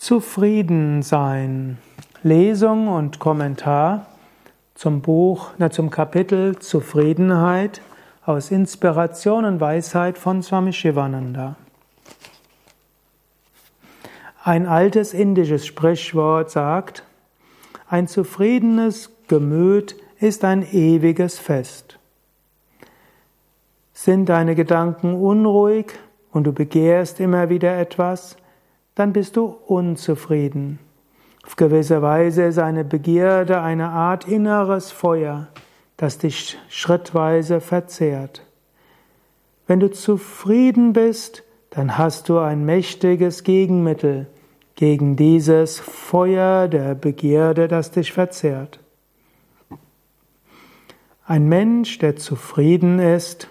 Zufrieden sein. Lesung und Kommentar zum Buch, na, zum Kapitel Zufriedenheit aus Inspiration und Weisheit von Swami Shivananda. Ein altes indisches Sprichwort sagt, ein zufriedenes Gemüt ist ein ewiges Fest. Sind deine Gedanken unruhig und du begehrst immer wieder etwas, dann bist du unzufrieden. Auf gewisse Weise ist eine Begierde eine Art inneres Feuer, das dich schrittweise verzehrt. Wenn du zufrieden bist, dann hast du ein mächtiges Gegenmittel gegen dieses Feuer der Begierde, das dich verzehrt. Ein Mensch, der zufrieden ist,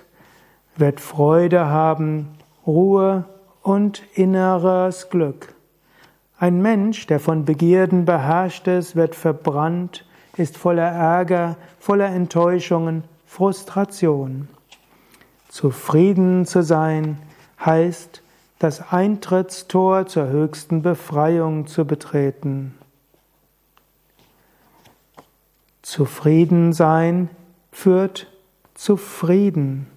wird Freude haben, Ruhe und inneres Glück. Ein Mensch, der von Begierden beherrscht ist, wird verbrannt, ist voller Ärger, voller Enttäuschungen, Frustration. Zufrieden zu sein heißt, das Eintrittstor zur höchsten Befreiung zu betreten. Zufrieden sein führt zu Frieden.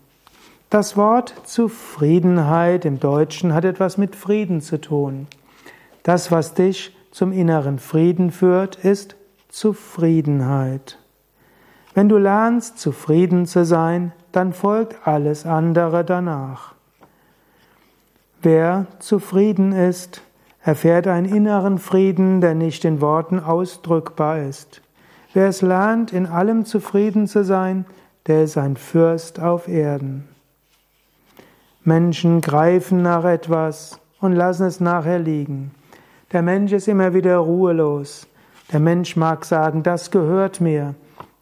Das Wort Zufriedenheit im Deutschen hat etwas mit Frieden zu tun. Das, was dich zum inneren Frieden führt, ist Zufriedenheit. Wenn du lernst, zufrieden zu sein, dann folgt alles andere danach. Wer zufrieden ist, erfährt einen inneren Frieden, der nicht in Worten ausdrückbar ist. Wer es lernt, in allem zufrieden zu sein, der ist ein Fürst auf Erden. Menschen greifen nach etwas und lassen es nachher liegen. Der Mensch ist immer wieder ruhelos. Der Mensch mag sagen, das gehört mir,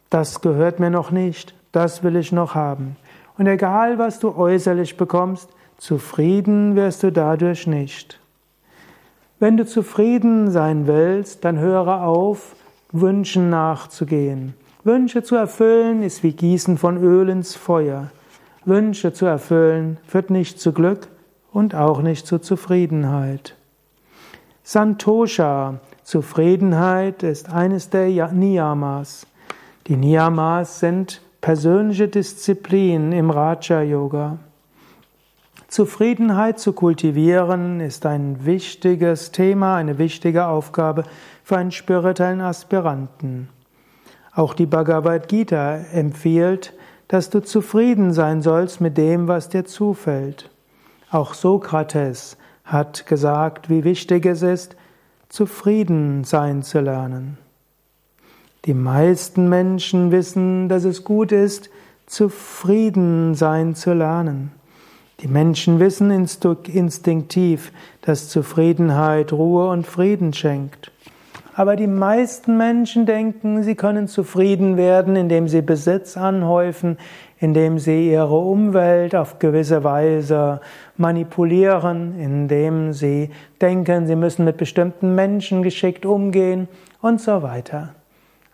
das gehört mir noch nicht, das will ich noch haben. Und egal, was du äußerlich bekommst, zufrieden wirst du dadurch nicht. Wenn du zufrieden sein willst, dann höre auf, Wünschen nachzugehen. Wünsche zu erfüllen ist wie Gießen von Öl ins Feuer. Wünsche zu erfüllen führt nicht zu Glück und auch nicht zu Zufriedenheit. Santosha, Zufriedenheit, ist eines der Niyamas. Die Niyamas sind persönliche Disziplinen im Raja Yoga. Zufriedenheit zu kultivieren ist ein wichtiges Thema, eine wichtige Aufgabe für einen spirituellen Aspiranten. Auch die Bhagavad Gita empfiehlt, dass du zufrieden sein sollst mit dem, was dir zufällt. Auch Sokrates hat gesagt, wie wichtig es ist, zufrieden sein zu lernen. Die meisten Menschen wissen, dass es gut ist, zufrieden sein zu lernen. Die Menschen wissen instinktiv, dass Zufriedenheit Ruhe und Frieden schenkt. Aber die meisten Menschen denken, sie können zufrieden werden, indem sie Besitz anhäufen, indem sie ihre Umwelt auf gewisse Weise manipulieren, indem sie denken, sie müssen mit bestimmten Menschen geschickt umgehen und so weiter.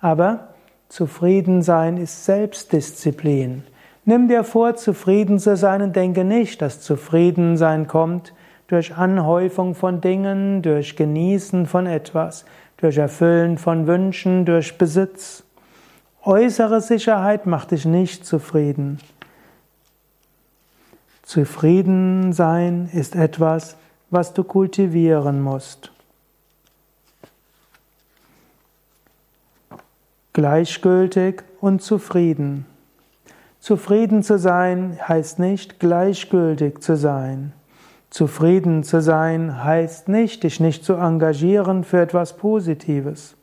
Aber zufrieden sein ist Selbstdisziplin. Nimm dir vor, zufrieden zu sein und denke nicht, dass Zufriedensein kommt durch Anhäufung von Dingen, durch Genießen von etwas durch Erfüllen von Wünschen, durch Besitz. Äußere Sicherheit macht dich nicht zufrieden. Zufrieden sein ist etwas, was du kultivieren musst. Gleichgültig und zufrieden. Zufrieden zu sein heißt nicht gleichgültig zu sein. Zufrieden zu sein heißt nicht, dich nicht zu engagieren für etwas Positives.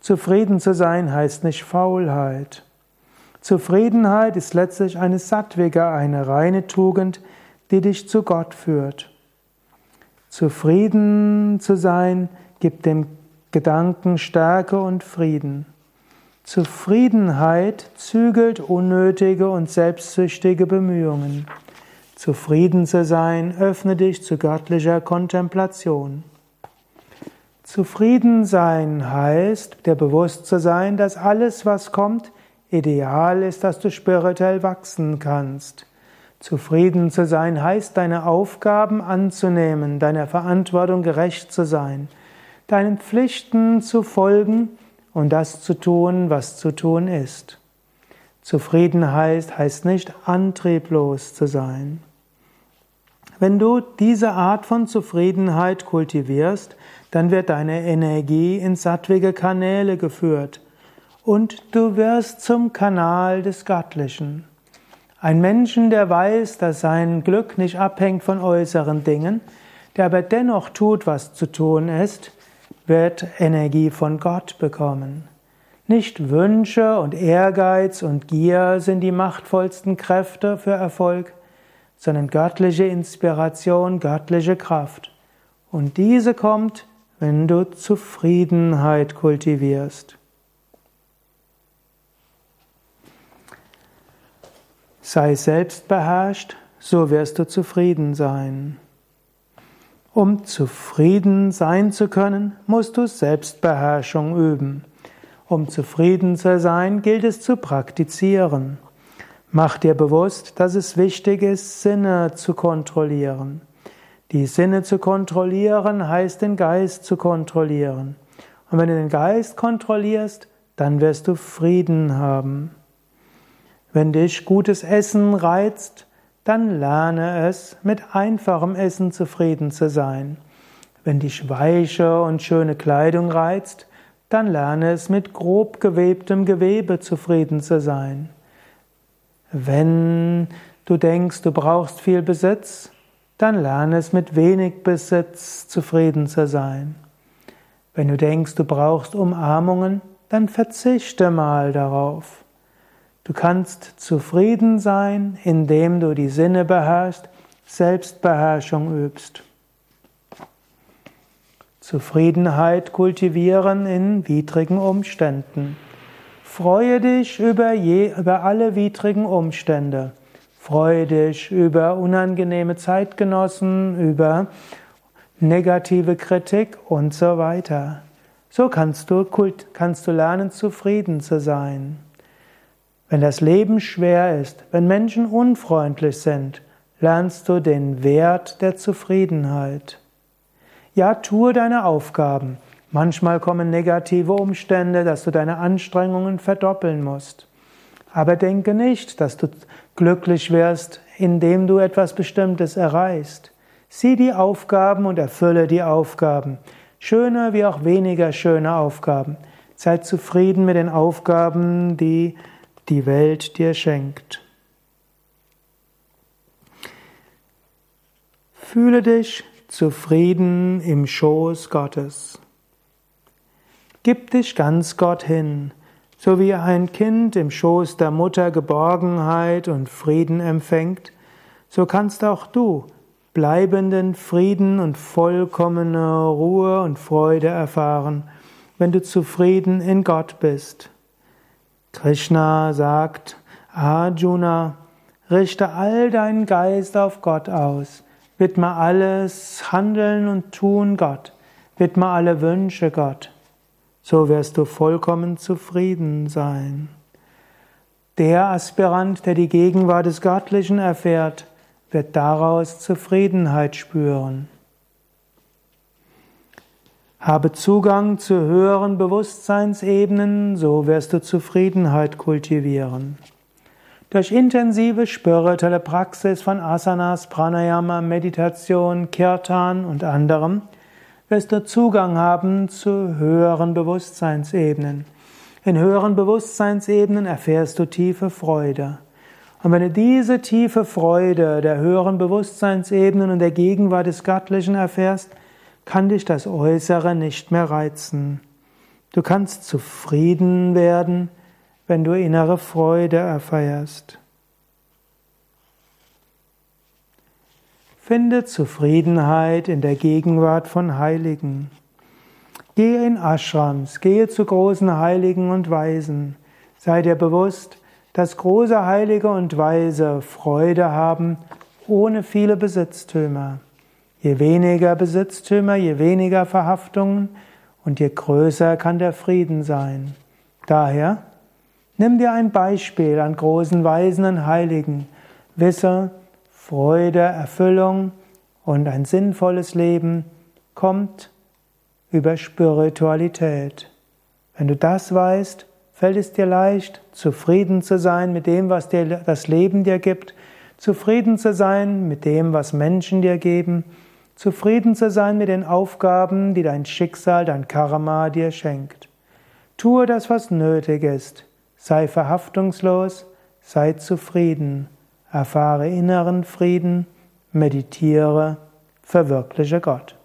Zufrieden zu sein heißt nicht Faulheit. Zufriedenheit ist letztlich eine Sattwiga, eine reine Tugend, die dich zu Gott führt. Zufrieden zu sein gibt dem Gedanken Stärke und Frieden. Zufriedenheit zügelt unnötige und selbstsüchtige Bemühungen. Zufrieden zu sein, öffne dich zu göttlicher Kontemplation. Zufrieden sein heißt, dir bewusst zu sein, dass alles, was kommt, ideal ist, dass du spirituell wachsen kannst. Zufrieden zu sein heißt, deine Aufgaben anzunehmen, deiner Verantwortung gerecht zu sein. deinen Pflichten zu folgen und das zu tun, was zu tun ist. Zufriedenheit heißt nicht antrieblos zu sein. Wenn du diese Art von Zufriedenheit kultivierst, dann wird deine Energie in sattwige Kanäle geführt und du wirst zum Kanal des Göttlichen. Ein Menschen, der weiß, dass sein Glück nicht abhängt von äußeren Dingen, der aber dennoch tut, was zu tun ist, wird Energie von Gott bekommen. Nicht Wünsche und Ehrgeiz und Gier sind die machtvollsten Kräfte für Erfolg, sondern göttliche Inspiration, göttliche Kraft. Und diese kommt, wenn du Zufriedenheit kultivierst. Sei selbstbeherrscht, so wirst du zufrieden sein. Um zufrieden sein zu können, musst du Selbstbeherrschung üben. Um zufrieden zu sein, gilt es zu praktizieren. Mach dir bewusst, dass es wichtig ist, Sinne zu kontrollieren. Die Sinne zu kontrollieren heißt den Geist zu kontrollieren. Und wenn du den Geist kontrollierst, dann wirst du Frieden haben. Wenn dich gutes Essen reizt, dann lerne es, mit einfachem Essen zufrieden zu sein. Wenn dich weiche und schöne Kleidung reizt, dann lerne es, mit grob gewebtem Gewebe zufrieden zu sein. Wenn du denkst, du brauchst viel Besitz, dann lerne es mit wenig Besitz zufrieden zu sein. Wenn du denkst, du brauchst Umarmungen, dann verzichte mal darauf. Du kannst zufrieden sein, indem du die Sinne beherrschst, Selbstbeherrschung übst. Zufriedenheit kultivieren in widrigen Umständen. Freue dich über, je, über alle widrigen Umstände. Freue dich über unangenehme Zeitgenossen, über negative Kritik und so weiter. So kannst du, kannst du lernen, zufrieden zu sein. Wenn das Leben schwer ist, wenn Menschen unfreundlich sind, lernst du den Wert der Zufriedenheit. Ja, tue deine Aufgaben. Manchmal kommen negative Umstände, dass du deine Anstrengungen verdoppeln musst. Aber denke nicht, dass du glücklich wirst, indem du etwas Bestimmtes erreichst. Sieh die Aufgaben und erfülle die Aufgaben. Schöne wie auch weniger schöne Aufgaben. Sei zufrieden mit den Aufgaben, die die Welt dir schenkt. Fühle dich zufrieden im Schoß Gottes. Gib dich ganz Gott hin, so wie ein Kind im Schoß der Mutter Geborgenheit und Frieden empfängt, so kannst auch du bleibenden Frieden und vollkommene Ruhe und Freude erfahren, wenn du zufrieden in Gott bist. Krishna sagt, Arjuna, richte all deinen Geist auf Gott aus, widme alles Handeln und Tun Gott, widme alle Wünsche Gott. So wirst du vollkommen zufrieden sein. Der Aspirant, der die Gegenwart des Göttlichen erfährt, wird daraus Zufriedenheit spüren. Habe Zugang zu höheren Bewusstseinsebenen, so wirst du Zufriedenheit kultivieren. Durch intensive spirituelle Praxis von Asanas, Pranayama, Meditation, Kirtan und anderem wirst du Zugang haben zu höheren Bewusstseinsebenen. In höheren Bewusstseinsebenen erfährst du tiefe Freude. Und wenn du diese tiefe Freude der höheren Bewusstseinsebenen und der Gegenwart des Göttlichen erfährst, kann dich das Äußere nicht mehr reizen. Du kannst zufrieden werden, wenn du innere Freude erfeierst. Finde Zufriedenheit in der Gegenwart von Heiligen. Gehe in Ashrams, gehe zu großen Heiligen und Weisen. Sei dir bewusst, dass große Heilige und Weise Freude haben ohne viele Besitztümer. Je weniger Besitztümer, je weniger Verhaftungen und je größer kann der Frieden sein. Daher nimm dir ein Beispiel an großen Weisen und Heiligen. Wisse, Freude, Erfüllung und ein sinnvolles Leben kommt, über Spiritualität. Wenn du das weißt, fällt es dir leicht, zufrieden zu sein mit dem, was dir das Leben dir gibt, zufrieden zu sein mit dem, was Menschen dir geben, zufrieden zu sein mit den Aufgaben, die dein Schicksal, dein Karma dir schenkt. Tue das, was nötig ist. Sei verhaftungslos, sei zufrieden, erfahre inneren Frieden, meditiere, verwirkliche Gott.